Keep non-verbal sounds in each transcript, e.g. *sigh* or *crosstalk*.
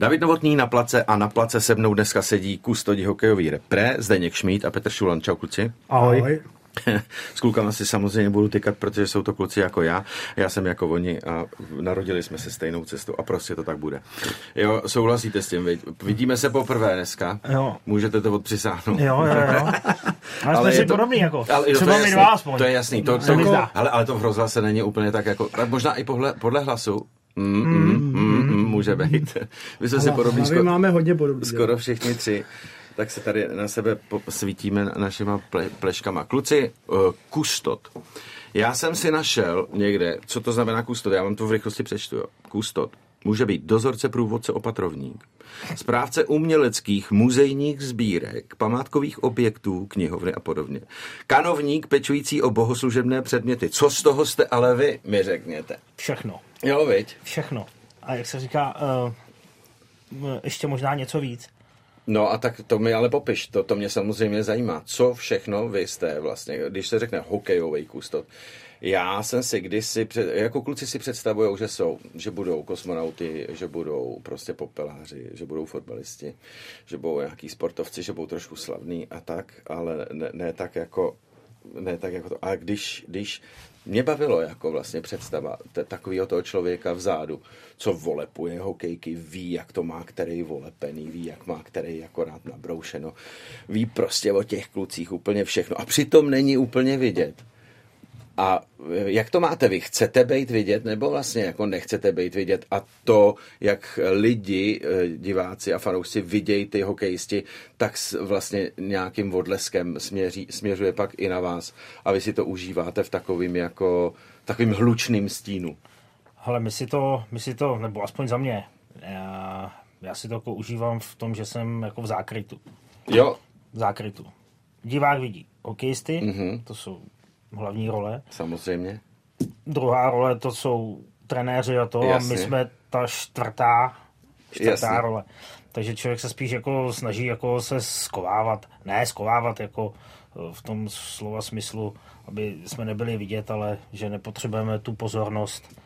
David Novotný na place a na place se mnou dneska sedí kustodi hokejový repre, Zdeněk Šmít a Petr Šulan. Čau kluci. Ahoj. Ahoj. *laughs* S klukama si samozřejmě budu tykat, protože jsou to kluci jako já. Já jsem jako oni a narodili jsme se stejnou cestou a prostě to tak bude. Jo, souhlasíte s tím, viď? Vidíme se poprvé dneska. Jo. Můžete to odpřisáhnout. Jo, jo, jo. Ale, *laughs* ale jsme si to, podobný jako. Ale, Třeba my dva aspoň. To je jasný. To, to, to, ale, ale to v rozhlase není úplně tak jako, možná i podle, podle hlasu, Mm, mm, mm, mm, může být. *laughs* My jsme si podobní. Skoro, máme hodně podobný. Skoro všichni tři tak se tady na sebe svítíme našima ple, pleškama. Kluci, uh, kustot. Já jsem si našel někde, co to znamená kustot, já vám to v rychlosti přečtu. Jo. Kustot může být dozorce, průvodce, opatrovník, správce uměleckých muzejních sbírek, památkových objektů, knihovny a podobně. Kanovník pečující o bohoslužebné předměty. Co z toho jste ale vy, mi řekněte? Všechno. Jo, viď? Všechno. A jak se říká, uh, ještě možná něco víc. No a tak to mi ale popiš, to, to mě samozřejmě zajímá. Co všechno vy jste vlastně, když se řekne hokejový kustot, já jsem si kdysi, před, jako kluci si představují, že jsou, že budou kosmonauty, že budou prostě popeláři, že budou fotbalisti, že budou nějaký sportovci, že budou trošku slavní a tak, ale ne, ne tak jako ne tak jako to. A když, když mě bavilo jako vlastně představa takového toho člověka vzadu, co volepuje hokejky, ví, jak to má který volepený, ví, jak má který akorát nabroušeno, ví prostě o těch klucích úplně všechno a přitom není úplně vidět. A jak to máte vy? Chcete být vidět nebo vlastně jako nechcete být vidět? A to, jak lidi, eh, diváci a fanoušci vidějí ty hokejisti, tak vlastně nějakým odleskem směří, směřuje pak i na vás. A vy si to užíváte v takovým jako takovým hlučným stínu. Ale my si to, my si to, nebo aspoň za mě, já, já si to jako užívám v tom, že jsem jako v zákrytu. Jo. V zákrytu. Divák vidí hokejisty, mm-hmm. to jsou hlavní role. Samozřejmě. Druhá role to jsou trenéři a to Jasně. a my jsme ta čtvrtá, čtvrtá Jasně. role. Takže člověk se spíš jako snaží jako se skovávat, ne skovávat jako eh, v tom slova smyslu, aby jsme nebyli vidět, ale že nepotřebujeme tu pozornost,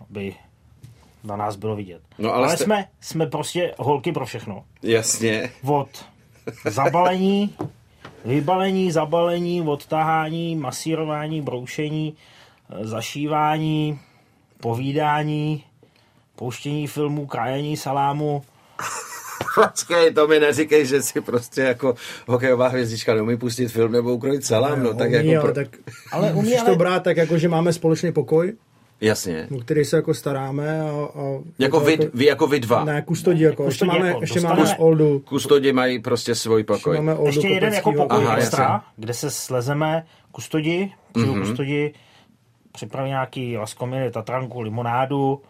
aby na nás bylo vidět. No, ale ale jste... jsme, jsme prostě holky pro všechno. Jasně. Od zabalení Vybalení, zabalení, odtahání, masírování, broušení, eh, zašívání, povídání, pouštění filmů, krájení salámu. *laughs* Počkej, to mi neříkej, že si prostě jako hokejová hvězdička neumí pustit film nebo ukrojit salám, no, no tak umí, jako... Pro... Tak, ale *laughs* umí, ale... to brát tak jako, že máme společný pokoj, Jasně. O který se jako staráme. A, a jako vy, jako, vy jako vy dva. Ne, kustodi jako. Ještě máme, jako, ještě máme oldu. Kustodi mají prostě svůj pokoj. Ještě, máme oldu ještě jeden jako pokoj Aha, extra, jasně. kde se slezeme kustodi, mm-hmm. kustodi připraví nějaký laskominy, tatranku, limonádu,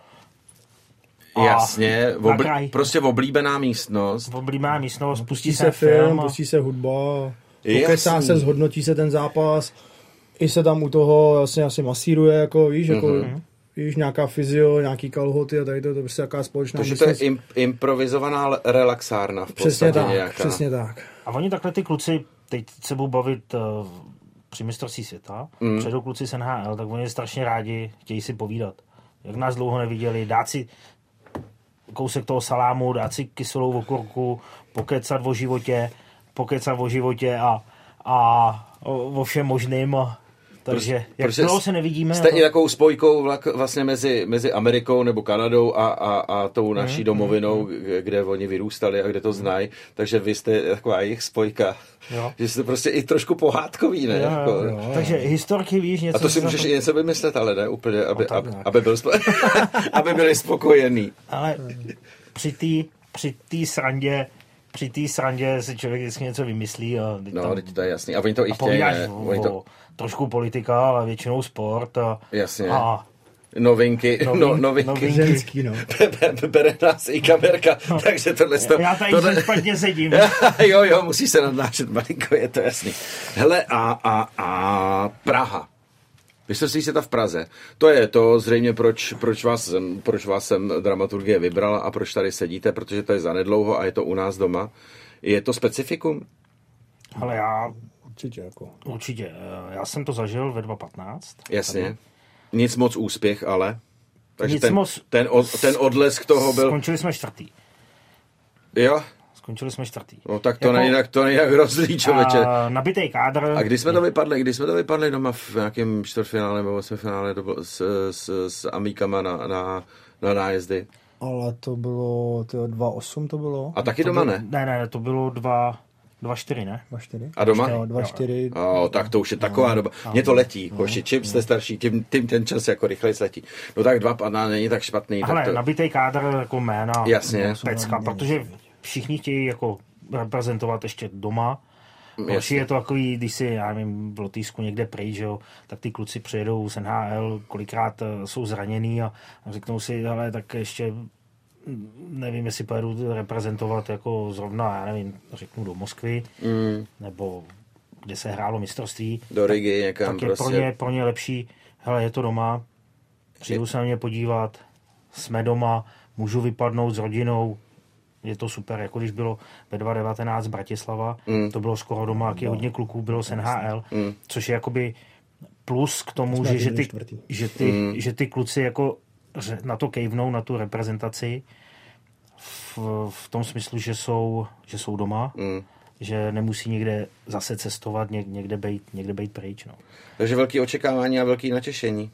a Jasně, obli, prostě v oblíbená místnost. V oblíbená místnost, pustí se film, pustí se hudba, pokesá se, zhodnotí se ten zápas i se tam u toho vlastně asi masíruje, jako víš, jako mm-hmm. víš, nějaká fyzio, nějaký kalhoty a tady to, to prostě jaká společná Takže to je im, improvizovaná relaxárna v přesně tak, nějaká. Přesně tak. A oni takhle ty kluci, teď se budou bavit uh, při mistrovství světa, mm. předou kluci z NHL, tak oni strašně rádi chtějí si povídat. Jak nás dlouho neviděli, dát si kousek toho salámu, dát si kyselou okurku, pokecat o životě, pokecat o životě a, a o, o všem možným. Takže jak prostě dlouho se nevidíme. Jste to... i takovou spojkou vlastně mezi, mezi Amerikou nebo Kanadou a, a, a tou naší mm, domovinou, mm, kde oni vyrůstali a kde to znají. Takže vy jste taková jejich spojka. Jo. Že jste prostě i trošku pohádkový, ne? Jo, jako, jo, jo. Takže historky víš něco. A to si můžeš to... i něco vymyslet, ale ne úplně, aby, no, aby, aby, byl spo... *laughs* aby byli spokojení. Ale při té při tý srandě při té srandě si člověk vždycky něco vymyslí. A no, tam, to je jasný. A oni to i chtějí, ne? Oni to... Trošku politika, ale většinou sport. A, Jasně. A, Novinky, Novin, no, novinky. novinky. Ženský, no. *laughs* Bere nás i kamerka, no. takže tohle... To, Já tady tohle... špatně sedím. *laughs* jo, jo, musí se nadnášet malinko, je to jasný. Hele, a, a, a Praha. Mistrovství světa v Praze. To je to zřejmě, proč, proč, vás, proč vás sem dramaturgie vybrala a proč tady sedíte, protože to je zanedlouho a je to u nás doma. Je to specifikum? Ale já... Určitě jako. Určitě. Eh, já jsem to zažil ve 2015. Jasně. Tady. Nic moc úspěch, ale... Takže Nic ten, moc... ten, od, ten odlesk toho byl... Skončili jsme čtvrtý. Jo, Skončili jsme čtvrtý. no tak to jako, nejde, to nejde hrozný, člověče. A, nabitý kádr. A kdy jsme to vypadli, kdy jsme to vypadli doma v nějakém čtvrtfinále nebo osmifinále to bylo s, s, s Amíkama na, na, na nájezdy. Ale to bylo, tyjo, 2-8 to bylo. A taky to doma bylo, ne? Ne, ne, to bylo 2, 2-4, ne? 2-4. A doma? Jo, 2-4. O, tak to už je taková doba. Mně to letí, hoši, čím jste starší, tím, tím ten čas jako rychleji letí. No tak dva padá, není tak špatný. Ale tak to... nabitý kádr jako jména. Jasně. Pecka, protože všichni chtějí jako reprezentovat ještě doma. Horší Jasně. je to takový, když si, já nevím, v Lotýsku někde pryč, že jo, tak ty kluci přijedou z NHL, kolikrát eh, jsou zraněný a řeknou si, ale tak ještě nevím, jestli pojedu reprezentovat jako zrovna, já nevím, řeknu do Moskvy, Mm, nebo kde se hrálo mistrovství, do Rigi někam tak je prostě. pro, ně, pro ně lepší, hele, je to doma, přijdu se na mě podívat, jsme doma, můžu vypadnout s rodinou, je to super, jako když bylo ve 2019 Bratislava, Mm. to bylo skoro doma, jak je hodně kluků bylo z NHL, Mm. což je jakoby plus k tomu, že, že, ty, že, ty, Mm. že ty kluci jako na to kejvnou, na tu reprezentaci, v, v tom smyslu, že jsou, že jsou doma, Mm. že nemusí někde zase cestovat, něk, někde být, někde být pryč. No. Takže velký očekávání a velký natěšení.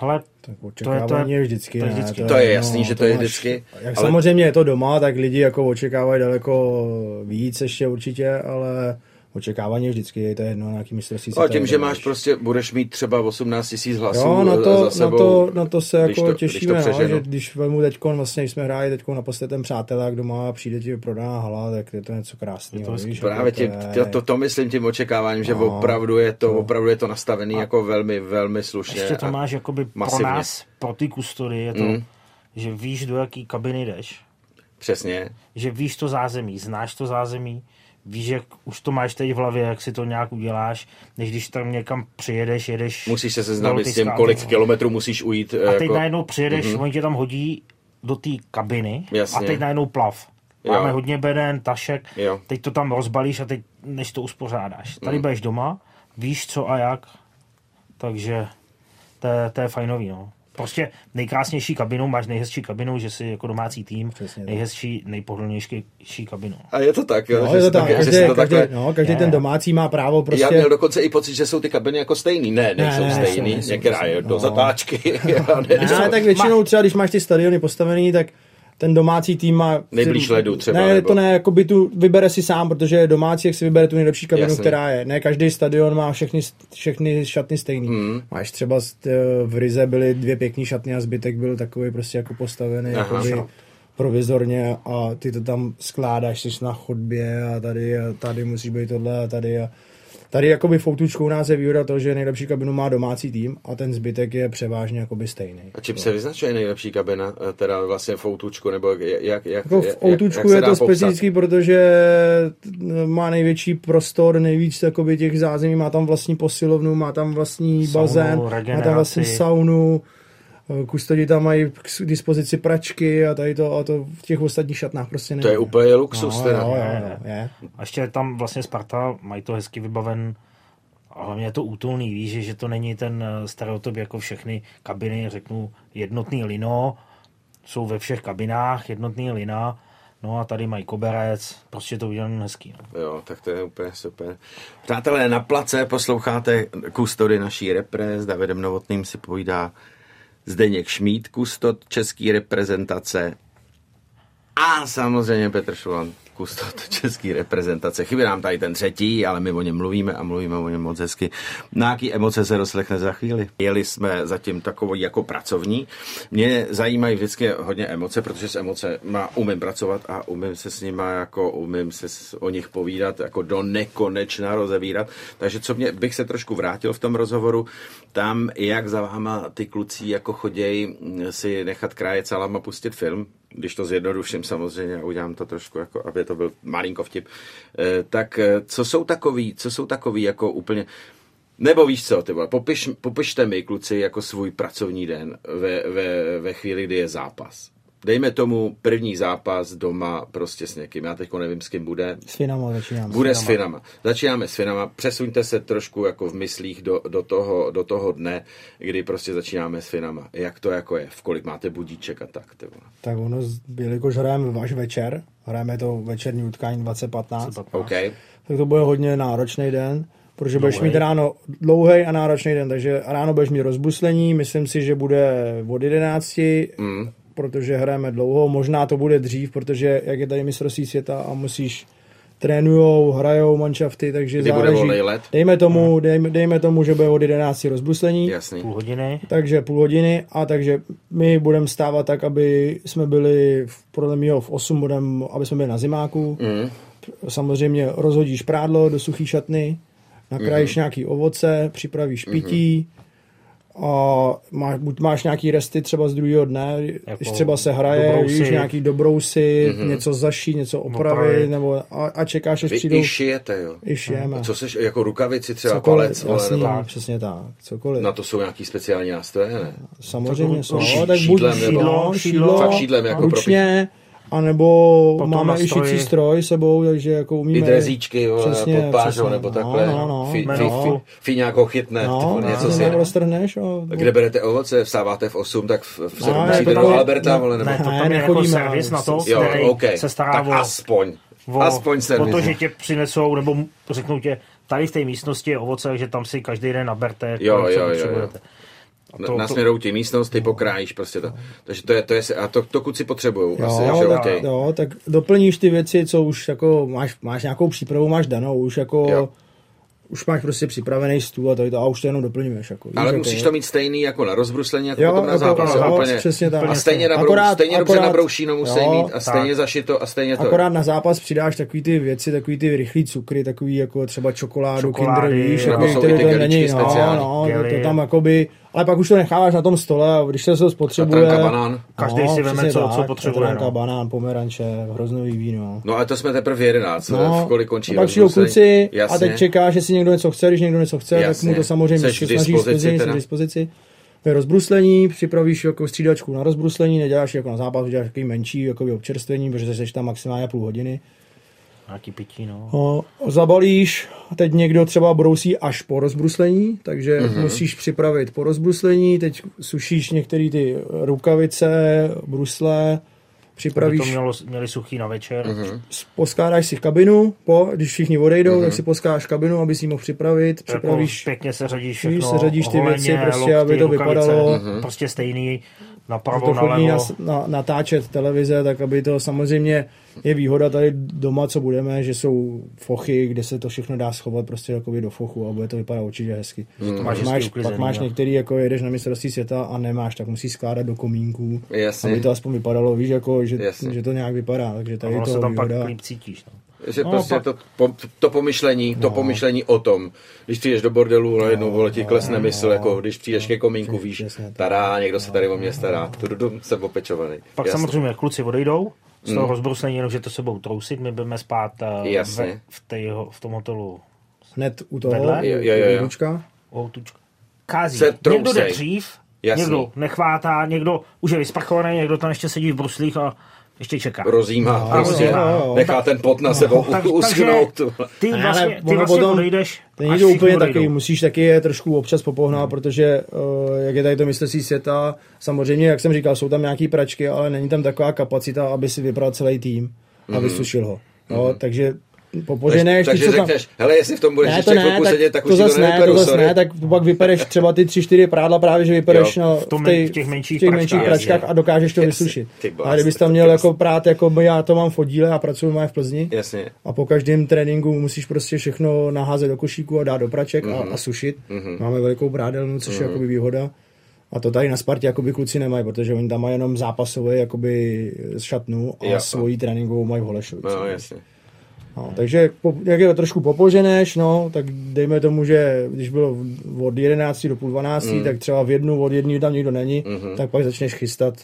Hele, Tak To je- očekávání to je- je vždycky. to je ne, vždycky. To je jasný, že to je vždycky, Jak ale- ale... samozřejmě je to doma, tak lidi jako očekávají daleko víc ještě určitě, ale očekávání je vždycky, to je jedno, na jaký mistrovství No, a světa tím, že máš prostě, budeš mít třeba 18 tisíc hlasů Jo, na za to, na sebou, to, na to se jako to- když to těšíme, no, že když vemu teďkon, vlastně, když jsme hráli teďkon naposled ten přátelák doma a přijde ti prodaná hala, tak je to něco krásného. To víš, Právě jako tím, to, to, to, to myslím tím očekáváním, že No, opravdu je to, to- opravdu je to nastavený jako velmi, velmi slušně. ještě to a- máš jakoby pro masivně. nás, pro ty kustody, je to, Mm. že víš, do jaký kabiny jdeš, Přesně. že víš to zázemí, znáš to zázemí, víš, jak už to máš teď v hlavě, jak si to nějak uděláš, než když tam někam přijedeš, jedeš... Musíš se seznámit s tím, kolik no. kilometrů musíš ujít. A teď jako... najednou přijedeš, Mhm. mm-hmm. oni tě tam hodí do té kabiny Jasně. a teď najednou plav. Jo. Máme hodně beden, tašek, Jo. teď to tam rozbalíš a teď než to uspořádáš. Tady Mhm. budeš doma, víš co a jak, takže to je, to je fajnový, no. Prostě nejkrásnější kabinu, máš nejhezčí kabinu, že jsi jako domácí tým, Přesně nejhezčí, nejpohodlnější kabinu. A je to tak, jo? No, že je to tak, že každý, si to každý, takhle... no, každý Je. ten domácí má právo prostě... Já měl dokonce i pocit, že jsou ty kabiny jako stejný. Ne, nejsou Ne, ne, stejný. nejsou, Některá je nejsou. do No. zatáčky. a *laughs* ne, Ne, jsou- tak většinou třeba, když máš ty stadiony postavený, tak ten domácí tým má... Nejblíž ledu třeba, Ne, nebo- to ne, jako by tu vybere si sám, protože domácí, jak si vybere tu nejlepší kabinu, Jasně. která je. Ne, každý stadion má všechny, všechny šatny stejný. Hmm. Máš třeba eh, v Rize byly dvě pěkné šatny a zbytek byl takový prostě jako postavený Aha. jakoby provizorně a ty to tam skládáš, jsi na chodbě a tady a tady musíš být tohle a tady a Tady jakoby foutučkou nás je výhoda to, že nejlepší kabinu má domácí tým a ten zbytek je převážně jakoby stejný. A čím se vyznačuje nejlepší kabina? Eh, Teda vlastně v outučku, nebo jak, jak, jak, Jako v jak, outučku se je to specifický, protože t- má největší prostor, nejvíc jakoby těch zázemí, má tam vlastní posilovnu, má tam vlastní Saunu, bazén, má tam vlastní saunu, eh, kustodi tam mají k dispozici pračky a tady to, a to v těch ostatních šatnách prostě není. To je úplně luxus no, teda. jo, jo, jo, je. A ještě tam vlastně Sparta, mají to hezky vybaven, a hlavně je to útulný, víš, že- to není ten eh, stereotyp jako všechny kabiny, řeknu jednotný lino, jsou ve všech kabinách jednotný lina, no a tady mají koberec, prostě to udělané hezký. No. Jo, tak to je úplně super. Přátelé, na place posloucháte kustody naší repre s Davidem Novotným si povídá Zdeněk Šmíd, kustod české reprezentace. A samozřejmě Petr Šulan, kustod české reprezentace. Chybí nám tady ten třetí, ale my o něm mluvíme a mluvíme o něm moc hezky. Na jaký emoce se doslechne za chvíli? Jeli jsme zatím takový jako pracovní. Mě zajímají vždycky hodně emoce, protože s emoce má, umím pracovat a umím se s nima jako umím se o nich povídat jako do nekonečna rozebírat. Takže co mě, bych se trošku vrátil v tom rozhovoru, tam jak za váma ty kluci jako choděj mm, si nechat krájet salám a pustit film, když to zjednoduším samozřejmě a udělám to trošku, jako aby to byl malinko vtip, eh, tak eh, co jsou takový, co jsou takový jako úplně, nebo víš co, ty vole, popiš, popište mi, kluci, jako svůj pracovní den ve, ve, ve chvíli, kdy je zápas. Dejme tomu první zápas doma prostě s někým, já teď nevím, s kým bude, S Finama začínáme. bude s Finama. Začínáme s Finama. Přesuňte se trošku jako v myslích do, do, toho, do toho dne, kdy prostě začínáme s Finama. Jak to jako je? V kolik máte budíček a tak? Ty vole. Tak ono, jelikož hrajeme až večer, hrajeme to večerní utkání 2015, OK. tak to bude hodně náročný den, protože budeš mít ráno dlouhý a náročný den, takže ráno budeš mít rozbuslení, myslím si, že bude od 11, Mm. Protože hrajeme dlouho, možná to bude dřív, protože jak je tady mistrovství světa a musíš trénujou, hrajou manšafty, takže Kdy bude záleží. volnej let? Dejme tomu, dejme, dejme tomu, že bude od 11 rozbuslení, Jasný. Půl hodiny. takže půl hodiny a takže my budeme stávat tak, aby jsme byli v, podle mého v 8 budem, aby jsme byli na zimáku. Mm. Samozřejmě rozhodíš prádlo do suchý šatny, nakrájíš Mhm. nějaký ovoce, připravíš pití, a máš, buď máš nějaký resty třeba z druhého dne, Jako když třeba se hraje, dobrousy. víš, nějaký dobrousy, Mhm. něco zašít, něco opravit, Opravit. nebo a, a čekáš, až Vy přijdou, i šijete, jo? i šijeme. Co seš, jako rukavici třeba, Cokoliv, palec, jasný, nebo... přesně tak, cokoliv. Na to jsou nějaký speciální nástroje, ne? Samozřejmě Tak jsou, no, tak buď šídlem nebo- šídlo, šídlo, fakt šídlem jako pro ručně, anebo Potom máme i šicí stroj sebou, takže jako umíme. I drezíčky, vole, Přesně, pod pážou, přesně. nebo No, takhle. no, no, Fi, fi, no. fi, fi nějakou chytne, No, no, něco no, si no, roztrhneš. A, A Kde berete ovoce? Vstáváte v 8, tak v, v 7 No, musíte do Alberta, ne, vole, nebo... Ne, to Ne, tam je jako servis na to, Jo, který OK, se stará tak o, aspoň. o, aspoň o servis. to, že tě přinesou, nebo řeknou tě, tady v té místnosti je ovoce, že tam si každý den naberte, Jo, jo, jo, potřebujete. A Na- to- Nasměrou ti místnost, ty pokrájíš prostě to. Takže to je, to je, a to, to kuci potřebují. Jo, asi, že tak, OK. jo, tak doplníš ty věci, co už jako máš, máš nějakou přípravu, máš danou, už jako Jo. už máš prostě připravený stůl a to, a už to jenom doplňuješ. Jako, víš, Ale jako, musíš to mít stejný jako na rozbruslení, jako Jo, potom na jako- zápas. jo, jo, úplně. přesně tak. A stejně, na brou, Akorát- stejně dobře akorát- na broušínu musí jo, mít a stejně zašito a stejně to. Akorát na zápas přidáš takový ty věci, takový ty rychlý cukry, takový jako třeba čokoládu, Čokolády, Kinder, víš, jako, ty to není, no, no, to tam jakoby, ale pak už to necháváš na tom stole a když se to spotřebuje, Šatranka, banán. Každý si veme, co- tak, co potřebuje, šatranka, no. banán, pomeranče, hroznový víno. No ale to jsme teprve v 11, no, v kolik končí a pak rozbrusení. kluci a teď čeká, že si někdo něco chce, když někdo něco chce, tak Jasně. mu to samozřejmě k snažíš splnit, k dispozici. To je rozbruslení, připravíš jako střídačku na rozbruslení, neděláš jako na zápas, děláš takový menší jako občerstvení, protože jsi tam maximálně půl hodiny. Nějaký pití, no. O, zabalíš, a teď někdo třeba brousí až po rozbruslení, takže Mhm. mm-hmm. musíš připravit po rozbruslení, teď sušíš některé ty rukavice, brusle, Aby připravíš, to mělo, měli suchý na večer. Mhm. s- poskládáš si kabinu, po, když všichni odejdou, mm-hmm. tak si poskádáš kabinu, aby si ji mohl připravit, Jako připravíš, pěkně se řadíš víš, všechno, se řadíš ty holeně, věci, prostě, lokty, aby to rukavice, vypadalo. Mhm. Prostě stejný, to napravo, na, nalevo. na, natáčet televize, tak aby to samozřejmě je výhoda tady doma, co budeme, že jsou fochy, kde se to všechno dá schovat prostě jakoby do fochu a bude to vypadat určitě hezky. Mhm. máš Máš, hezky máš, uklizený, pak máš jo. některý, jako jedeš na mistrovství světa a nemáš, tak musíš skládat do komínků, Jasně. aby to aspoň vypadalo, víš, jako, že, Jasně. že to nějak vypadá, takže A tady ono to se tam pak výhoda. líp cítíš. No. Že No, prostě pak- to, po, to pomyšlení, to pomyšlení o tom, když přijdeš do bordelu, najednou vole ti klesne mysl, jako když přijdeš ke komínku, víš, tará, někdo se tady o mě stará, tu jsem opečovaný. Pak Jasně. samozřejmě kluci odejdou, z toho rozbruslení, jenom že to sebou trousit, my budeme spát eh, Jasně. ve, v, tejho, v tom hotelu Hned u toho, Vedle? Jo, jo, jo, jo. Ručka. Outučka. Kází. Se Někdo jde dřív, Jasný. někdo nechvátá, někdo už je vysprchovaný, někdo tam ještě sedí v bruslích a ještě čeká. Rozjímá, No, prostě jo, jo. nechá ten pot na sebou Tak- uschnout. takže ty vlastně, ale ty vlastně potom- odejdeš, To není to úplně takový, musíš taky je trošku občas popohnat, Hmm. protože uh, jak je tady to mistrovství světa, samozřejmě, jak jsem říkal, jsou tam nějaký pračky, ale není tam taková kapacita, aby si vypral celý tým a vysušil ho. No, takže popoženeš. Takže, ty, takže co tam... řekneš, hele, jestli v tom budeš Ne, ještě to ne, chvilku tak sedět, tak to už ti zas to ne, nevyperu, to zas sorry. ne, tak pak vypereš třeba ty tři, čtyři prádla právě, že vypereš Jo. no, V tom- tej- v těch menších v těch menších pračkách, a dokážeš to Jasně. vysušit. A kdybys tam měl jako prát, jako já to mám v oddíle a pracuji mám v Plzni, Jasně. a po každém tréninku musíš prostě všechno naházet do košíku a dát do praček Mhm. a, a sušit. Máme velikou prádelnu, což je jakoby výhoda. A to tady na Spartě jakoby kluci nemají, protože oni tam mají jenom zápasové jakoby šatnu a Jo. svoji tréninkovou mají v Holešovicích. No, jasně. No, takže po, jak je to trošku popoženeš, no, tak dejme tomu, že když bylo od 11 do půl 12, Mm. tak třeba v jednu, od jedné tam nikdo není, Mhm. tak pak začneš chystat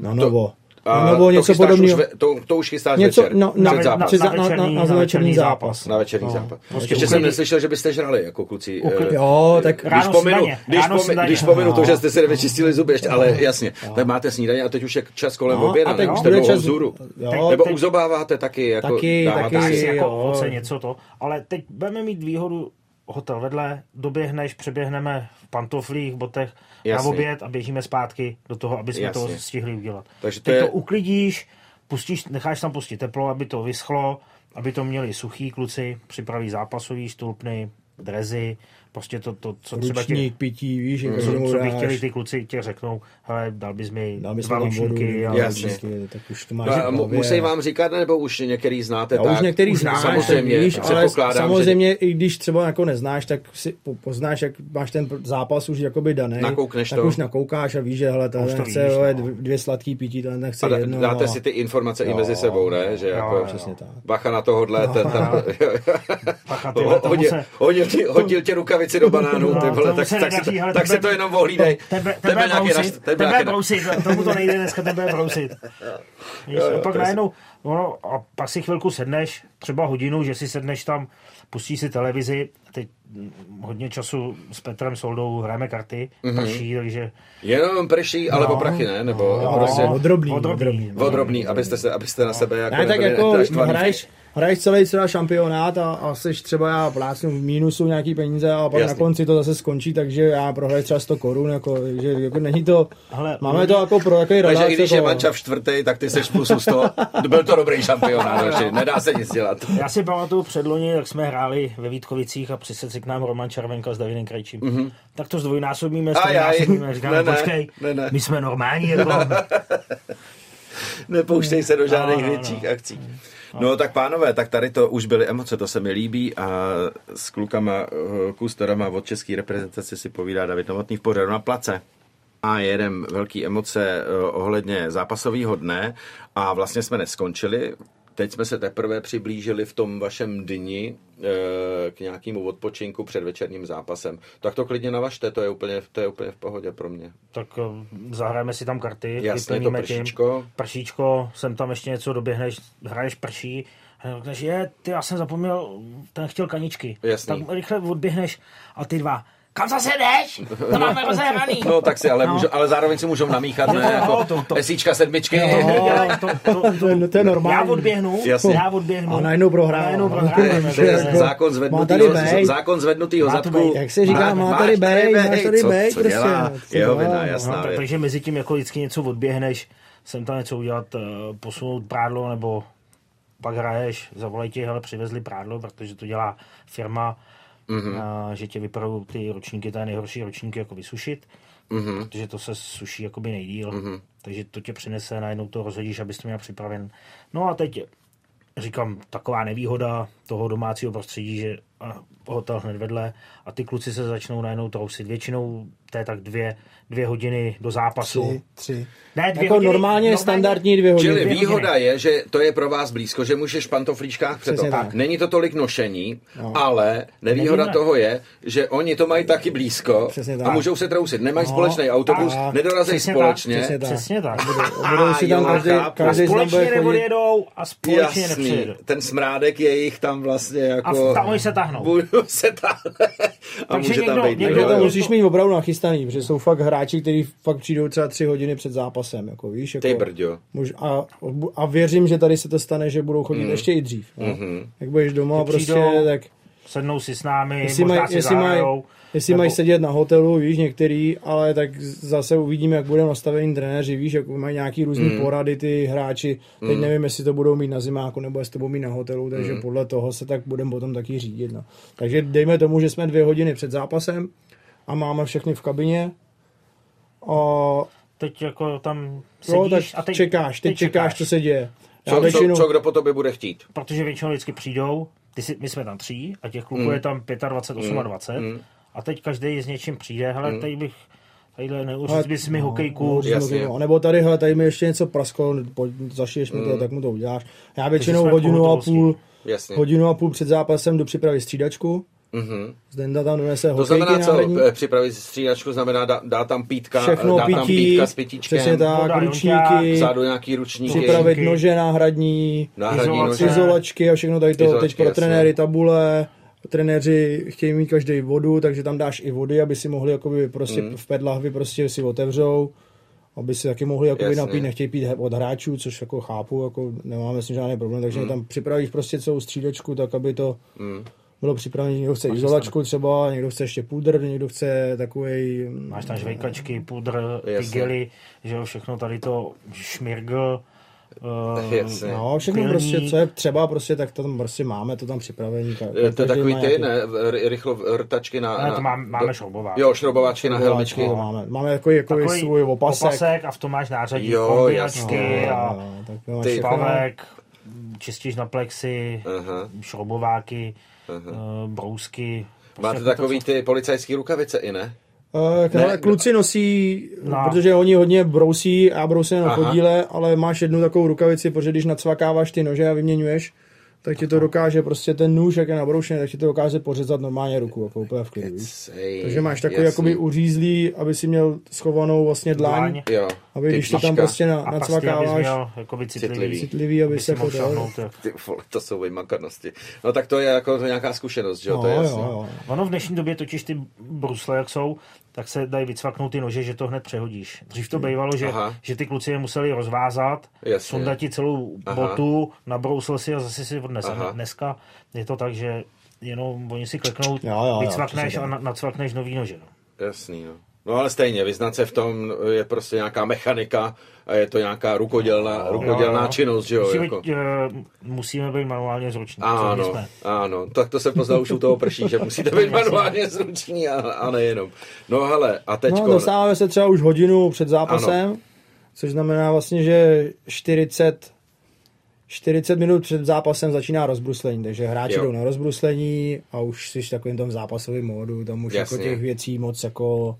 na novo. A to něco chystáš podobného. Už ve, to, to už chystáš Něco večer, na, na, na, zápas. na na, na, večerní- na, na na večerní zápas. Na večerní No. zápas. Prostě Ještě jsem neslyšel, že byste žrali jako kluci. Ukli- Eh, Jo, tak když Ráno pominu, snídaně, když, ráno pomi, když pominu to, No. že jste si nevyčistili zuby ještě, ale jasně, tak máte snídaně a teď už je čas kolem No, oběda, a teď už jste čas- vzhůru. Jo, Nebo uzobáváte taky, jako Taky, taky. si- jako ovoce, něco to. Ale teď budeme mít výhodu hotel vedle, doběhneš, přeběhneme pantoflích, botech Jasně. na oběd a běžíme zpátky do toho, aby jsme Jasně. to stihli udělat. Takže to teď je- to uklidíš, pustíš, necháš tam pustit teplo, aby to vyschlo, aby to měli suchý kluci, připraví zápasový stulpny, drezy, prostě to, to co třeba tě, pití, víš, jako co, co by chtěli ty kluci, tě řeknou, hele, dal bys mi Dal bys dva mi tam vodu, ručníky, Jasně. tak už to máš No, musí vám říkat, nebo už některý znáte Já tak? už některý znáš, samozřejmě, víš, ale předpokládám, samozřejmě, i když třeba jako neznáš, tak si po- poznáš, jak máš ten zápas už jakoby daný. Nakoukneš tak to. už nakoukáš a víš, že hele, Už tohle to nechce víš, no. dv- dvě sladký pití, tohle nechce A dá- jedno. dáte a- si ty informace i mezi sebou, ne? Že jo, jako, jo. Přesně tak. bacha na tohohle, ten tam... Tomu hodil, se, hodil, ti, hodil ti rukavici do banánu, No, ty vole, tak, se tak, si nedaří, to, tak si tebe- to jenom ohlídej. tebe, tebe, nějaký brousit, tebe, na- brousit, tomu to nejde dneska tebe brousit. Víš, Jo, jo, a pak to je- najednou, no, a pak si chvilku sedneš, třeba hodinu, že si sedneš tam, pustíš si televizi, teď mm, hodně času s Petrem Soldou hrajeme karty, Mhm. prší, takže Jenom prší, ale No. prachy, ne? Nebo Jo, prostě odrobný, odrobný. odrobný. odrobný, abyste, se, abyste na sebe jako Ne, tak jako hraješ, hraješ celý třeba šampionát a, a seš třeba já plácnu v mínusu nějaký peníze a pak Jasný. na konci to zase skončí, takže já prohraju třeba 100 korun, jako, že jako není to, Hele, máme to jako pro takový Takže relax, i když je jako, manča v čtvrtý, tak ty seš plus 100. Byl to dobrý šampionát, hoši, nedá se nic dělat. Já si pamatuju předloni, jak jsme hráli ve Vítkovicích a přised si k nám Roman Červenka s Davidem Krajčím. Mm-hmm. Tak to zdvojnásobíme, Ajaj. strojnásobíme. Říkáme, počkej, ne, ne. my jsme normální. Jako, *laughs* *laughs* Nepouštej se do žádných No, no, no. větších akcí. No tak pánové, tak tady to už byly emoce, to se mi líbí a s klukama, eh, kustorama od české reprezentace si povídá David Novotný v pořadu na place. A jedem velký emoce eh, ohledně zápasového dne a vlastně jsme neskončili. Teď jsme se teprve přiblížili v tom vašem dni eh, k nějakému odpočinku před večerním zápasem. Tak to klidně navažte, to je úplně, to je úplně v pohodě pro mě. tak eh, zahrajeme si tam karty, Jasně, to vyplníme tím. pršíčko. Pršíčko, sem tam ještě něco doběhneš, hraješ prší, a řekneš, je, ty, já jsem zapomněl, ten chtěl kaničky. Jasný. Tak rychle odběhneš a ty dva, kam zase jdeš? To máme rozehraný. No tak si ale, No. můžu, ale zároveň si můžou namíchat, ne, No, jako to- to- esíčka, sedmičky. Jo, *laughs* to, to, to, to, je- to je normální. já odběhnu, Jasně. já odběhnu. A najednou prohrál. Najednou je Jako- zákon Má zvednutýho, zákon zvednutýho Má tu zadku. bej. Jak se říká, má tady bej, máš tady co, bej, co prostě, jeho vina, No, jasná No, takže mezi tím jako vždycky něco odběhneš, sem tam něco udělat, eh, posunout prádlo, nebo pak hraješ, zavolej ti, hele, přivezli prádlo, protože to dělá firma. Mm-hmm. a, že tě vypadou ty ročníky, ty nejhorší ročníky jako vysušit, Mhm. mm-hmm. protože to se suší jakoby nejdíl, mm-hmm. takže to tě přinese, najednou to rozhodíš, abys to měl připraven. No a teď říkám, taková nevýhoda toho domácího prostředí, že a, hotel hned vedle a ty kluci se začnou najednou trousit. Většinou to je tak dvě, dvě hodiny do zápasu. Tři, tři. Ne, dvě Jako hodiny, normálně normálně- standardní dvě hodiny. Čili dvě výhoda hodiny. je, že to je pro vás blízko, že můžeš v pantoflíčkách před to. Přesně tak. Není to tolik nošení, No. ale nevýhoda Nevíme. toho je, že oni to mají taky blízko Přesně tak. a můžou se trousit. Nemají No. společný autobus, A- nedorazí Přesně společně. tak, Přesně tak. Přesně tak. Budou si tam každý, každý Společně neodjedou a společně Jasný, nepřijedou. ten smrádek je jich tam vlastně jako... A tam oni se tahnou. Budou se tahne. A Takže může tam někdo- být někdo- Takže někdo, to musíš mít opravdu nachystaný, protože jsou fakt hráči, kteří fakt přijdou třeba tři hodiny před zápasem, jako víš. Jako, Ty brďo. Muž, a, a věřím, že tady se to stane, že budou chodit mm. ještě i dřív. No. Mhm. Jak budeš doma, Že prostě, přijdou, tak Sednou si s námi, jestli možná mají si jestli maj, zahrajou. Jestli nebo- mají sedět na hotelu, víš, některý, ale tak zase uvidíme, jak budou nastavení trenéři, víš, jak mají nějaký různý mm. porady ty hráči. Teď mm. nevím, jestli to budou mít na zimáku, nebo jestli to budou mít na hotelu, takže mm. podle toho se tak budeme potom taky řídit. No. Takže dejme tomu, že jsme dvě hodiny před zápasem a máme všechny v kabině. A Teď jako tam sedíš tak a teď čekáš, teď, čekáš, co se děje. Já Co, většinou, co, co kdo po tobě bude chtít? protože většinou vždycky přijdou, ty si, my jsme tam tří a těch kluků Mm. je tam 25, 28 a teď každý s něčím přijde, hele, Mm. teď bych tadyhle neuříct bys mi hokejku, No, no, nebo tady, hele, tady mi ještě něco prasklo, zašiješ mi to, Mm. tak mu to uděláš. Já většinou hodinu a půl, Jasně. hodinu a půl před zápasem jdu připravit střídačku. Mhm. Zdenda tam donese To hokejky znamená, co náhradní. eh, připravit střídačku, znamená dá, dá tam pítka, Všechno dá tam pití, pítka s přesně tak, voda, ručníky, vzadu nějaký ručníky, připravit nože náhradní, náhradní izolace. nože. izolačky a všechno tady to. Izolačky, Teď pro jasně. trenéry tabule, trenéři chtějí mít každý vodu, takže tam dáš i vody, aby si mohli jakoby prostě Mm. v pet lahvi prostě si otevřou, aby si taky mohli jakoby Jasně. napít, nechtějí pít od hráčů, což jako chápu, jako nemáme s tím žádný problém, takže tam připravíš prostě celou střídačku, tak aby to Mm. bylo připravené, někdo chce izolačku třeba, někdo chce ještě pudr, někdo chce takový. máš tam žvejkačky, pudr, ty gely, že jo, všechno tady to šmirgl, eh, Jasně. No, všechno pilní. prostě, co je třeba, prostě, tak to tam prostě máme, to tam připravení. ka- Je To je takový má ty, nějaký- ne, rychlo rtačky na... Ne, to máme, máme šroubovák. Jo, šrobováčky na helmičky. To máme. Máme jako, jako Takový svůj opasek. opasek a v tom máš nářadí Jo, kombinačky jasně. a No, tak to máš Ty pavek, čistíš na plexi, Aha. šroubováky, eh, brousky. Máte Prostě takový ty policajský rukavice i ne? Uh, Ne, kluci nosí, No. protože oni hodně brousí, já brousím na Aha. chodíle, ale máš jednu takovou rukavici, protože když nacvakáváš ty nože a vyměňuješ, tak ti to dokáže prostě ten nůž, jak je nabroušený, tak ti to dokáže pořezat normálně ruku, jako úplně v klidu. Takže máš takový jasný. jakoby uřízlý, aby si měl schovanou vlastně dlaň, Dlaň. Jo, aby když to tam prostě na, A nacvakáváš, měl jakoby citlivý, Citlivý. citlivý, aby aby se jako Ty vole, to jsou vymakarnosti. No tak to je jako to nějaká zkušenost, že jo? No, to je jo, jasný. jo. Ono v dnešní době totiž ty brusle, jak jsou, tak se dají vycvaknout ty nože, že to hned přehodíš. Dřív to bývalo, že, Aha. že ty kluci je museli rozvázat, Jasně. sundat ti celou Aha. botu, nabrousl si a zase si odnes. Dneska je to tak, že jenom oni si kleknou, Jo, jo, jo, vycvakneš a na, nacvakneš nový nože. No. Jasný, no. No ale stejně, vyznat se v tom je prostě nějaká mechanika a je to nějaká rukodělná, rukodělná Jo, jo. činnost, že jo? Musí Jako. být, eh, musíme být manuálně zruční. Ano, jsme. ano, tak to se poznal už u toho prší, že musíte být *laughs* manuálně zruční a, a nejenom. No hele, a teďko... No, dostáváme se třeba už hodinu před zápasem, Ano. což znamená vlastně, že 40, 40 minut před zápasem začíná rozbruslení, takže hráči Jo. jdou na rozbruslení a už jsi v takovém tom zápasovém módu, tam už Jasně. jako těch věcí moc jako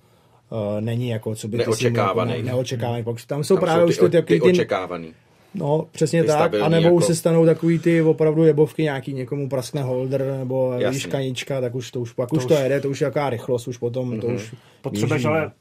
uh, není jako, co by ty Neočekávaný. Jako, ne, neočekávaný. Tam jsou tam právě jsou už ty, ty, ty ty, očekávaný. no přesně ty tak, stabilní anebo jako- už se stanou takový ty opravdu jebovky nějaký, někomu praskne holder nebo Jasně. víš kanička, tak už to už, pak už už- to jede, to už je jaká rychlost, už potom Mhm. to už Potřebuješ ale a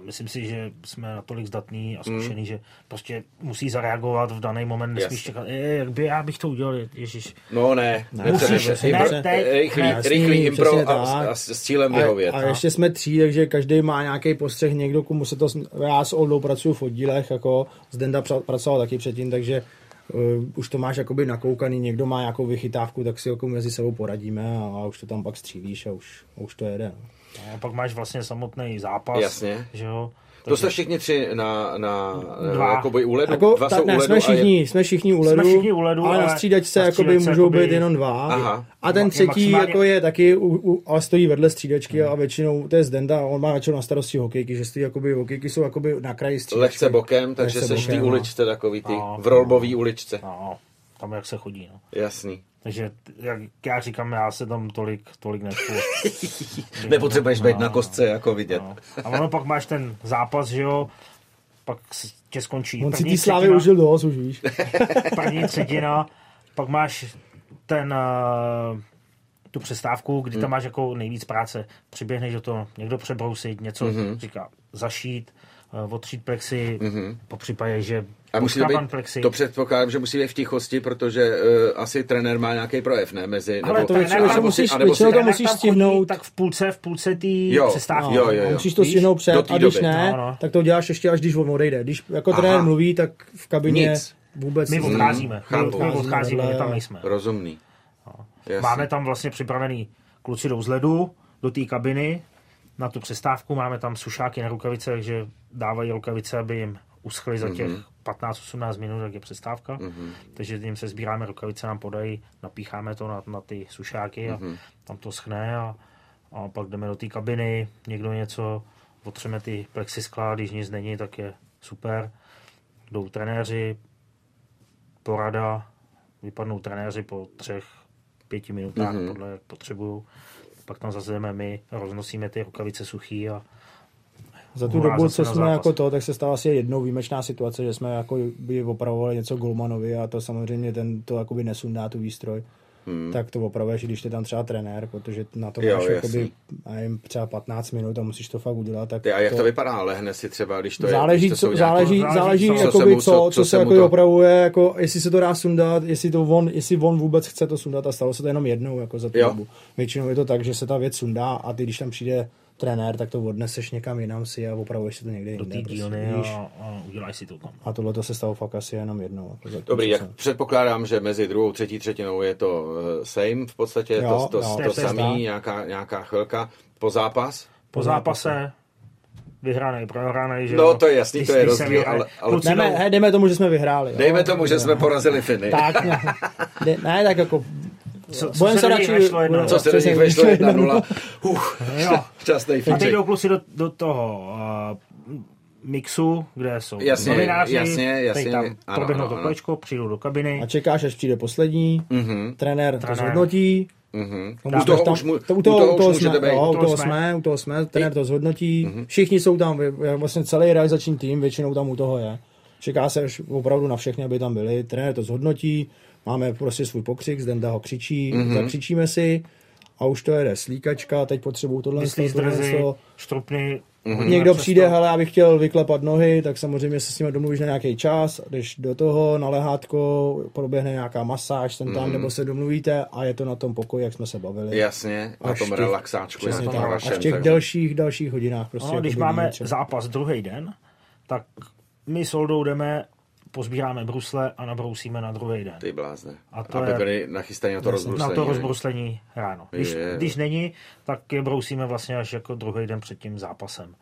myslím si, že jsme natolik zdatní a zkušený, že prostě musí zareagovat v daný moment, nesmíš Jasně. čekat, e, jak by já bych to udělal, ježiš. No ne, Ne, musíš, Impro- ne, teď, rychlý, ne, rychlý impro a, a, s, s cílem vyhovět. A, a ještě jsme tří, takže každý má nějaký postřeh, někdo, komu se to... Já s Oldou pracuji v oddílech, jako s Denda pra- pracoval taky předtím, takže uh, už to máš jakoby nakoukaný, někdo má nějakou vychytávku, tak si jako mezi sebou poradíme a, a už to tam pak střílíš a už, a už to jede. No. A pak máš vlastně samotný zápas. Jasně. Že jo? To jste všichni tři na, na Dva. jakoby u ledu? Jako, Dva jsou ne, u ledu jsme a všichni, je... jsme všichni u ledu, všichni u ledu, ale na ale střídačce na jakoby můžou jakoby- být jenom dva. Aha. A ten Je třetí maximálně- jako je taky, u, u, ale stojí vedle střídačky a většinou, to je Zdenda, on má většinou na starosti hokejky, že stojí jakoby, hokejky jsou jakoby na kraji střídačky. Lehce bokem, takže Lehce seš bokem, no. uličce takový ty, No. v rolbový uličce. No, tam jak se chodí. No. Jasný. Takže jak já říkám, já se tam tolik, tolik nečtu. *laughs* Nepotřebuješ být na kostce jako vidět. No. A ono pak máš ten zápas, že jo, pak tě skončí On si první ty slávy užil dost, už víš. *laughs* první třetina, pak máš ten uh, tu přestávku, kdy Hmm. tam máš jako nejvíc práce. Přiběhneš do toho, někdo přebrousit, něco Mhm. říká zašít, uh, otřít plexy, po případě, že A musí to být, to předpokládám, že musí být v tichosti, protože uh, asi trenér má nějaký projev, ne? Mezi, Ale nebo, to většinou, si- musíš, anebo si- většinou to musíš tam chodí, stihnout. tak v půlce, v půlce té Jo, přestávky. jo, jo, jo. Musíš to stihnout před Do a když doby. ne, No, no. tak to děláš ještě až když on odejde. Když jako Aha. trenér mluví, tak v kabině Nic. vůbec My nic. odcházíme, my, chápu. my odcházíme, my tam nejsme. Rozumný. Jasný. Máme tam vlastně připravený kluci jdou z ledu do té kabiny na tu přestávku, máme tam sušáky na rukavice, takže dávají rukavice, aby jim uschly za těch 15-18 minut, jak je přestávka. Takže jim se sbíráme rukavice, nám podají, napícháme to na, na ty sušáky a tam to schne a, a pak jdeme do té kabiny, někdo něco, otřeme ty plexiskla, když nic není, tak je super. Jdou trenéři, porada, vypadnou trenéři po třech, pěti minutách, mm-hmm. podle jak potřebují. Pak tam zase jdeme my, roznosíme ty rukavice suchý a Za tu dobu, co jsme jako to, tak se stala asi jednou výjimečná situace, že jsme jako by opravovali něco Golmanovi a to samozřejmě ten to jakoby nesundá tu výstroj. Hmm. Tak to opravuješ, i když je tam třeba trenér, protože na to Jo, máš jakoby, nevím, třeba 15 minut a musíš to fakt udělat. Tak Ty, a jak to vypadá? Lehne si třeba, když to je... záleží, když to co, záleží, nějaký- záleží, co- jakoby, mu- co, co- co, co se jako to- opravuje, jako, jestli se to dá sundat, jestli, to on, jestli on vůbec chce to sundat a stalo se to jenom jednou jako za tu Jo. dobu. Většinou je to tak, že se ta věc sundá a ty, když tam přijde trenér, tak to odneseš někam jinam si a opravuješ si to někde do jinde. té prostě, dílny víš. a, a uděláš si to tam. A tohle to se stalo fakt asi jenom jednou. Jako Dobrý, jak jsem- předpokládám, že mezi druhou a třetí třetinou je to uh, same v podstatě, Jo, to, to, jo, to, to samý, nějaká, nějaká chvilka. Po zápas? Po zápase vyhraný, prohraný, že No, jo? to je jasný, Když- to je rozdíl, ale- ale- Kluci Jdeme, jdou- hej, jdeme tomu, že jsme vyhráli. jo. Dejme tomu, že jsme porazili Finy. Tak, ne, *laughs* ne, ne, tak jako... Co- co budem se budem- Co se do přesně, nich vešlo vešlo 1-0. Uf, Jo. *laughs* šťastný A teď jdou kluci do, do toho uh, mixu, kde jsou Jasně, novináři, jasně, jasně. teď tam Ano, proběhnou ano, to kolečko, přijdou do kabiny. A čekáš, až přijde poslední, Mhm, trenér to Trenér. zhodnotí. mhm. No, U toho tam- už mu- to- u toho už můžete jsme, být. jo, U u toho toho jsme. u toho jsme, trenér to zhodnotí. Všichni jsou tam, vlastně celý realizační tým většinou tam u toho je. Čeká se až opravdu na všechny, aby tam byli. Trenér to zhodnotí, máme prostě svůj pokřik, Zdenda ho křičí, zakřičíme si a už to jede slíkačka, teď potřebuju tohle, Myslí z tohle, drzy, tohle. štrupny. Mhm. hodíme Někdo přijde, to. hele, já bych chtěl vyklepat nohy, tak samozřejmě se s nimi domluvíš na nějaký čas, jdeš do toho na lehátko, proběhne nějaká masáž sem tam, nebo se domluvíte a je to na tom pokoji, jak jsme se bavili. Jasně, na Až tom těch- relaxáčku. Přesně nějakým tak. vašem, A v těch takže- dalších, dalších hodinách prostě. No, když jakoby máme třeba. zápas druhý den, tak my s Oldou jdeme, pozbíráme brusle a nabrousíme na druhý den. Ty blázne. A to Aby je- byli nachystaní na to rozbruslení. Na to ne? rozbruslení ráno. Když, Je, je. když není, tak je brousíme vlastně až jako druhý den před tím zápasem.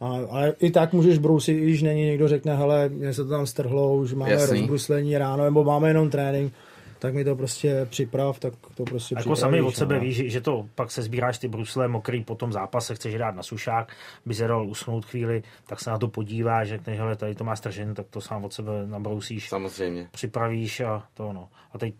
A, ale i tak můžeš brousit, i když není někdo řekne, hele, mě se to tam strhlo, už máme Jasný. rozbruslení ráno, nebo máme jenom trénink, tak mi to prostě připrav, tak to prostě Jako sami od sebe no. víš, že, že to pak se sbíráš ty brusle mokrý po tom zápase, chceš dát na sušák, by se dal usnout chvíli, tak se na to podíváš, řekneš, hele, tady to má stržen, tak to sám od sebe nabrousíš, Samozřejmě. připravíš a to no. A teď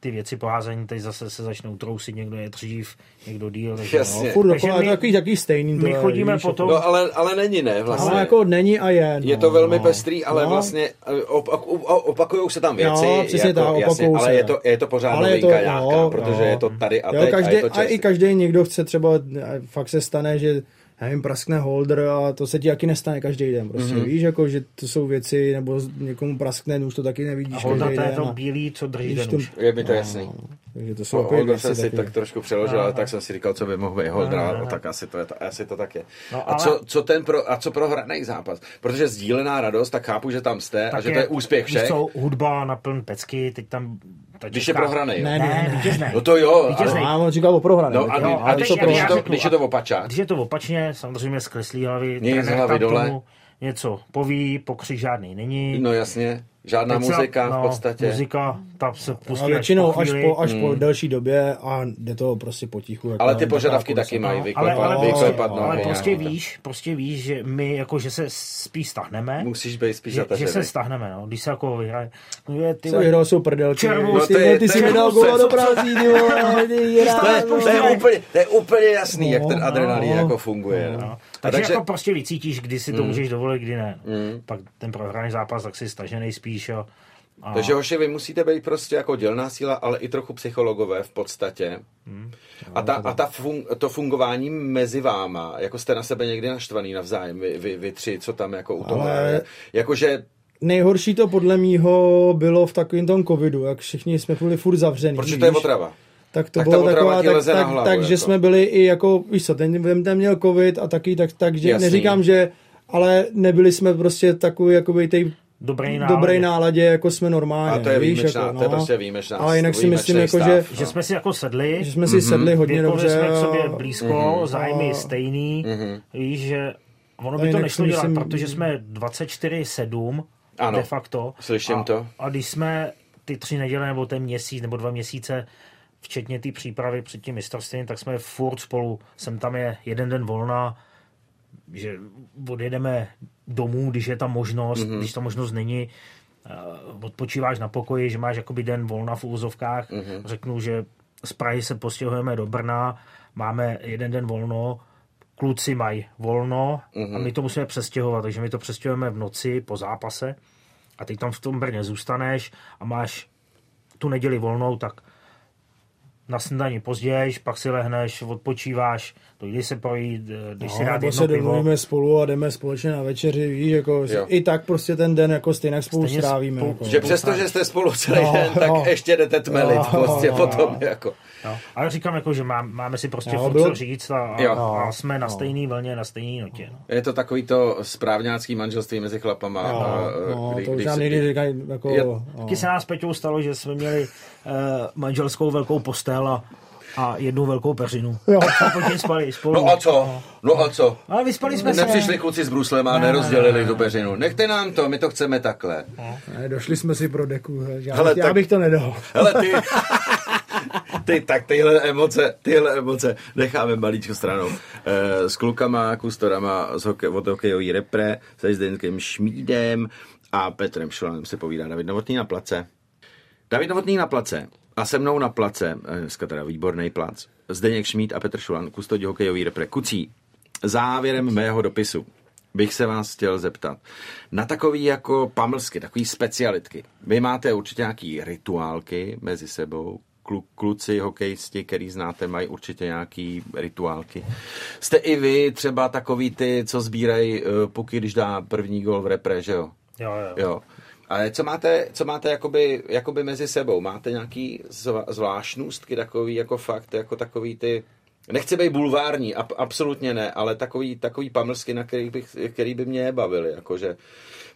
ty věci poházení, teď zase se začnou trousit, někdo je dřív, někdo díl. takže Jasně. No, furt Takže dokola, my- to je takový, takový stejný. my to je, chodíme víš, po jako- tom- No ale, ale není ne, vlastně. Ale jako není a je. No, Je to velmi no. pestrý, ale No. vlastně eh, opak, opakují se tam věci, Jo, přesně jako, tak, jasně, opakujou ale se. je to, je to pořád Ale je to, novinka nějaká, jo, protože jo. je to tady a jo, teď každý, a je to a i každý někdo chce třeba, eh, fakt se stane, že nevím, praskne holder a to se ti taky nestane každý den. Prostě Mhm. mm-hmm. víš, jako, že to jsou věci, nebo někomu praskne nůž, to taky nevidíš A každý to je to a- bílý, co drží ten to- už. Je mi to jasný. Takže to jsou Holder jsem věci si taky. tak trošku přeložil, ale tak jsem si říkal, co by mohl být Holder, ale tak asi to, je, to- asi to tak je. No, a, ale- co, co ten pro, a co pro hraný zápas? Protože sdílená radost, tak chápu, že tam jste a Tak že to je úspěch všech. co, hudba na pln pecky, teď tam... Ta Když je prohraný. Ne, Ne, ne, ne, vítězný. No to jo, Vítězný. ale, on říkal o prohrané. no, a, taky. a, když, to, když, to, když je to opačák, Když je to opačně, samozřejmě skreslí hlavy, Nic z hlavy dole. tomu něco poví, pokřik žádný není. no jasně, žádná Teď se- muzika no, v podstatě. Muzika, ta se pustí A většinou až po až po, až po delší době a jde to prostě potichu. jako Ale ty požadavky taky mají No, vyklepat, ale, ale, vyklepat prostě, nohy ale prostě nějak. víš, prostě víš, že my jako, že se spíš stahneme, Musíš být spíš že, že se stahneme, no, když se jako vyhraje. No je, ty vole, vyhrál jsou prdelky. Červou- Ty, No ty, to je- ty to si je- mi dal co- do prázdní, ty vole, ty *laughs* To je, úplně, to je úplně jasný, jak ten No, adrenalin no. jako funguje. A Takže, takže, jako prostě vycítíš, kdy si to Mm. můžeš dovolit, kdy ne. Mm. Pak ten prohraný zápas, tak si stažený spíš. Jo. A, takže hoši, vy musíte být prostě jako dělná síla, ale i trochu psychologové v podstatě. Hmm. A, ta, a ta fun, to fungování mezi váma, jako jste na sebe někdy naštvaný navzájem, vy, vy, vy tři, co tam jako u toho, Ale- jakože, Nejhorší to podle mýho bylo v takovém tom covidu, jak všichni jsme byli furt zavřený. protože to je víš. otrava. Tak to Tak ta bylo taková, tak, tak, hlavu, tak že jako. jsme byli i jako, víš co, ten, ten, měl covid a taky, tak, takže Jasný. neříkám, že, ale nebyli jsme prostě takový, jakoby tej dobrý náladě. dobré náladě, jako jsme normálně. A to je víš, výjimečná, jako, to je prostě výjimečná- Ale jinak si myslím, jako, že, stav. Že jsme si jako sedli, že jsme si sedli hodně věkově dobře. jsme k sobě blízko, Mhm. zájmy A- stejný, víš, že ono by to nešlo dělat, myslím- protože jsme 24-7 Ano, de facto. slyším a, to. A když jsme ty tři neděle nebo ten měsíc nebo dva měsíce včetně té přípravy před tím mistrovstvím, tak jsme furt spolu, sem tam je jeden den volna, že odjedeme domů, když je ta možnost, Mhm. mm-hmm. když ta možnost není, eh, odpočíváš na pokoji, že máš jakoby den volna v úvozovkách, Mhm. mm-hmm. řeknu, že z Prahy se postěhujeme do Brna, máme jeden den volno, kluci mají volno Mhm. a my to musíme přestěhovat, takže my to přestěhujeme v noci po zápase a ty tam v tom Brně zůstaneš a máš tu neděli volnou, tak na snídani později, pak si lehneš, odpočíváš, dojdeš se projít, když si No, nebo jedno se pivo. domluvíme spolu a jdeme společně na večeři, víš, jako, že Jo. i tak prostě ten den jako stejně spolu Stejně strávíme. spolu- Jako, Že přesto, že jste spolu celý No, den, tak no. ještě jdete tmelit No, prostě no, potom, jako. No. Ale říkám, jako, že má, máme si prostě Jo, furt bylo- co říct a, Jo. a, a jsme na No. stejné vlně, na stejné notě. No. Je to takový to správňácký manželství mezi chlapama. no, a, no, kdy- to už nám někdy říkají, jako, Je- no. Taky se nás s Peťou stalo, že jsme měli uh, manželskou velkou postel a a jednu velkou peřinu. Jo. A potom spali spolu. No a co? No a co? Ale vyspali jsme se. Nepřišli kluci s bruslem a nerozdělili tu peřinu. Nechte nám to, my to chceme takhle. Ne, došli jsme si pro deku. Já, Hele, já tak- bych to nedal. Hele, ty, *laughs* ty, tak tyhle emoce, tyhle emoce necháme maličko stranou. E, s klukama, kustorama z hoke, od hokejový repre, se Zdeňkem Šmídem a Petrem Šulanem se povídá David Novotný na place. David Novotný na place a se mnou na place, eh, dneska teda výborný plac, Zdeněk Šmíd a Petr Šulan, kustodi hokejový repre. Kucí, závěrem mého dopisu bych se vás chtěl zeptat. Na takový jako pamlsky, takový specialitky. Vy máte určitě nějaký rituálky mezi sebou, Klu, kluci, hokejisti, který znáte, mají určitě nějaký rituálky. Jste i vy třeba takový ty, co sbírají uh, puky, když dá první gol v repre, že jo? Jo, jo. Jo. Ale co máte, co máte jakoby, jakoby mezi sebou? Máte nějaký zva, zvláštnostky takový, jako fakt, jako takový ty... Nechci být bulvární, ab, absolutně ne, ale takový, takový pamlsky, na který, bych, který by mě bavily, jakože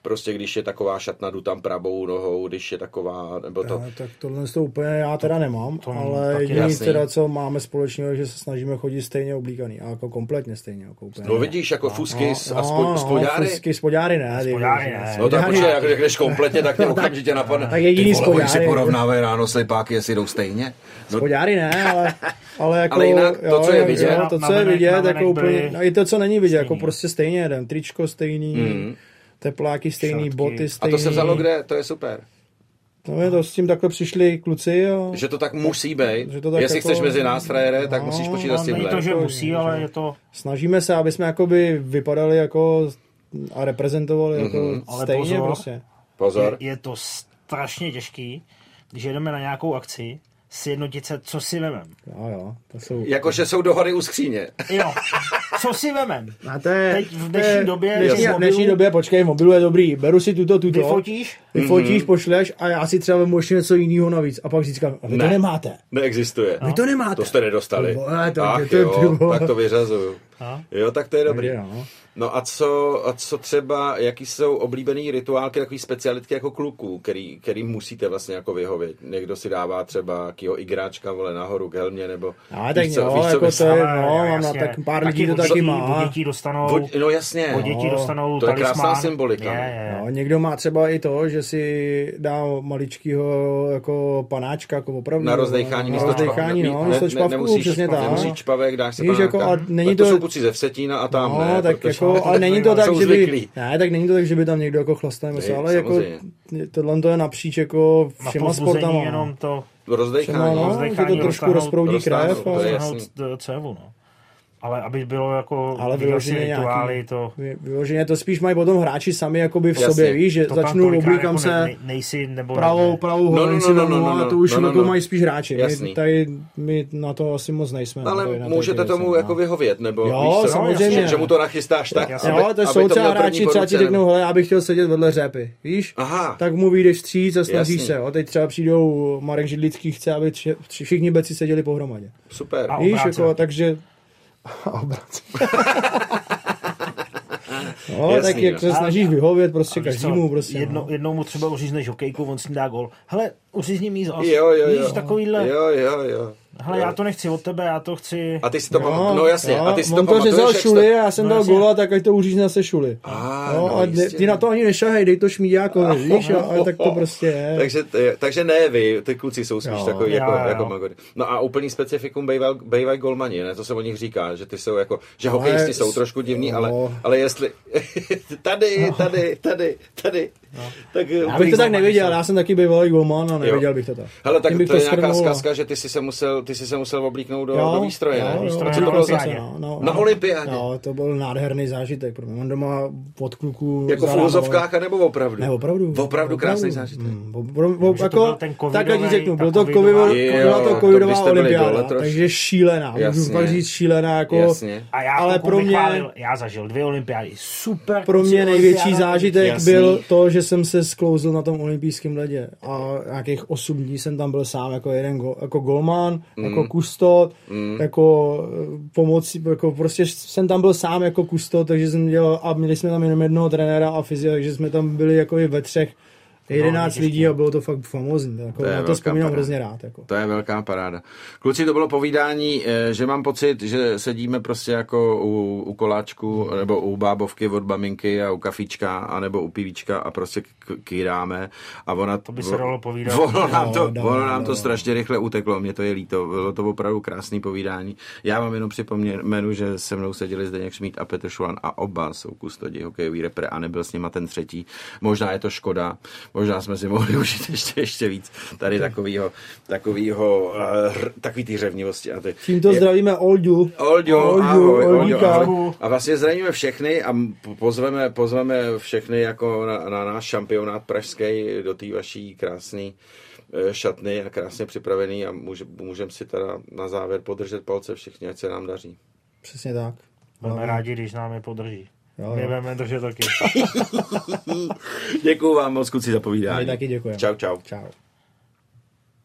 prostě když je taková šatna, jdu tam pravou nohou, když je taková, nebo to... No, tak tohle to úplně já teda nemám, To ale jediný jasný. teda, co máme společného, že se snažíme chodit stejně oblíkaný. A jako kompletně stejně. Jako úplně. No vidíš, jako fusky no, a spo, spodňáry. Fusky, spodňáry ne. Spodňáry vole, ne. No tak Spodňáry- počkej, jak řekneš kompletně, tak tě *laughs* okamžitě napadne. tak jediný oni si spodňáry. porovnávají ráno slipáky, jestli jdou stejně. No, Spodňáry ne, ale, ale jako... Ale jinak to, co je vidět- jo, to, co je vidět, jako úplně, no, i to, co není vidět, jako prostě stejně jeden. Tričko stejný, Mm. Tepláky stejný, Šatky. boty a stejný. to se vzalo kde? To je super. No je to, s tím takhle přišli kluci a... Že to tak musí být. Že to tak Jestli jako- chceš mezi nás, frajere, tak No, musíš počítat s No, není to, že Jako, musí, ale je to... Snažíme se, aby jsme jakoby vypadali jako a reprezentovali jako Mhm. Ale stejně pozor. prostě. Pozor. Je, je to strašně těžký, když jedeme na nějakou akci, sjednotit se, co si vemem. Jo, jo, to jsou... Jakože jsou dohody u skříně. Jo, *laughs* co si vemem? A to je, Teď v to dnešní je- době dnešní, v dnešní době, počkej, mobilu je dobrý, beru si tuto, tuto. Vyfotíš? Vyfotíš, pošleš a já si třeba vemu ještě něco jiného navíc. A pak si říkám, a vy to Ne. nemáte. Neexistuje. Vy to nemáte. To jste nedostali. To- Ach to- jo, tak to vyřazuju. A? Jo, tak to je dobrý. Takže no. No a co, a co třeba, jaký jsou oblíbený rituálky, takový specialitky jako kluků, který, který musíte vlastně jako vyhovět? Někdo si dává třeba jakýho igráčka, vole, nahoru k helmě, nebo... A tak víš co- jo, víš, co jako to je, Ale no, mám na, jasně. tak pár lidí to taky má. Od dětí dostanou, Od- No jasně. od dětí No, dostanou to je krásná symbolika. Je, je. No, někdo má třeba i to, že si dá maličkýho jako panáčka, jako opravdu. Na rozdechání na místo rozdechání, čpavku. no, místo čpavku, přesně tak. Nemusíš čpavek, dáš si Víš, jako, a není to, to- jsou kluci ze Vsetína a tam no, ne. tak jako, ale není to tak, že by, ne, tak není to tak, že by tam někdo jako chlastal ale jako samozřejmě. tohle to je napříč jako Na všema povzbuzení sportama. jenom to Rozdechání. No, rozdechání, to trošku roztáhnout- rozproudí roztáhnout, krev. to A, je roztáhnout jasný. d- cévu, no. Ale aby bylo jako ale vyloženě rituály, nějaký, to, vy- vyloženě to spíš mají potom hráči sami jakoby v Jasně. sobě, víš, že to tolikrát oblíkám jako se, ne, nejsi, nebo pravou, ne, pravou No, no, no, no, no, no, a to no, už no, no, jako no. mají spíš hráči. Jasný. My, tady, my na to asi moc nejsme. Ale můžete tomu věci, jako no. vyhovět, nebo Jo, víš co, samozřejmě. Že, že mu to nachystáš tak, Jasně. Jo, to jsou třeba hráči, třeba ti řeknou, hele, já bych chtěl sedět vedle řepy, víš? Aha. Tak mu vyjdeš vstříc a snažíš se, jo. Teď třeba přijdou, Marek Židlický chce, aby všichni beci seděli pohromadě. Super. Víš, jako, takže... A obráceně. *laughs* No, Jasný, tak jak se snažíš vyhovět prostě každému, prostě. Jedno, no. jednou mu třeba uřízneš hokejku, on s ní dá gol. Hele, uřízni mi zas. Jo, jo, jo. Víš, takovýhle. Jo, jo, jo. Hele, já to nechci od tebe, já to chci... A ty si to no, no jasně, jo, a ty si to pamatuješ, řezal šuly a já jsem No dal jasně. gola, tak ať to uřízne zase šuly. A, No, no, a jistě. ty na to ani nešahej, dej to šmíďákovi, víš, jo, ale tak to prostě je. Takže, takže ne vy, ty kluci jsou spíš Jo. takový Jo, jako, jo. jako magody. No a úplný specifikum bývaj golmani, ne? To se o nich říká, že ty jsou jako, že hokejisti jsou trošku divní, ale, ale jestli, *laughs* tady, tady, tady, tady, tak Já bych to tak neviděl, já jsem taky bývalý golman a neviděl bych to tak. Hele, tak Tím bych to je nějaká a- zkazka, že ty jsi se musel, ty jsi se musel oblíknout do, Jo, do výstroje, jo, ne? jo, Výstroje co na to bylo za... olympiádě. No, no, Na no. olympiádě? No, to byl nádherný zážitek pro mě. On doma od kluků... Jako v uvozovkách, anebo opravdu? Ne, opravdu. Opravdu krásný zážitek. Mm, že to jako, takhle ti řeknu, byl to Jo, byla to to covidová olympiáda, takže šílená, můžu fakt říct šílená, jako. A já Ale pro mě- já zažil dvě olympiády. Super. pro mě největší zážitek byl to, že jsem se sklouzl na tom olympijském ledě a nějakých 8 dní jsem tam byl sám jako jeden go, jako golman, mm. jako kustot, mm. jako eh, pomocí, jako prostě jsem tam byl sám jako kustot, takže jsem dělal a měli jsme tam jenom jednoho trenéra a fyzio, takže jsme tam byli jako i ve třech 11 těžký. lidí a bylo to fakt famózní. Jako, To je na to velká vzpomínám paráda. hrozně rád. Jako. To je velká paráda. Kluci, to bylo povídání, eh, že mám pocit, že sedíme prostě jako u, u koláčku nebo u bábovky od maminky a u kafíčka a nebo u pivíčka a prostě kýráme a ona... To by se dalo povídat. *laughs* Ono nám, No, to, no, ono nám no. to strašně rychle uteklo, mě to je líto, bylo to opravdu krásný povídání. Já vám jenom připomenu, že se mnou seděli Zdeněk Šmíd a Petr Šulan a oba jsou kustodi hokejový repre a nebyl s nima ten třetí. Možná je to škoda, možná jsme si mohli *laughs* užít ještě, ještě víc tady takovýho, takovýho, uh, takový ty řevnivosti. A ty. Tímto Je- zdravíme Oldu. Ahoj, Olďo, Oldíka. ahoj. A vlastně zdravíme všechny a po- pozveme, pozveme všechny jako na, na náš šampionát pražský do té vaší krásné šatny a krásně připravený a může, můžeme si teda na závěr podržet palce všichni, ať se nám daří. Přesně tak. Budeme rádi, když nám je podrží. Jo, My jo. budeme držet taky. *laughs* Děkuju vám moc, kluci, za My povídání. taky děkujeme. Čau, čau. Čau.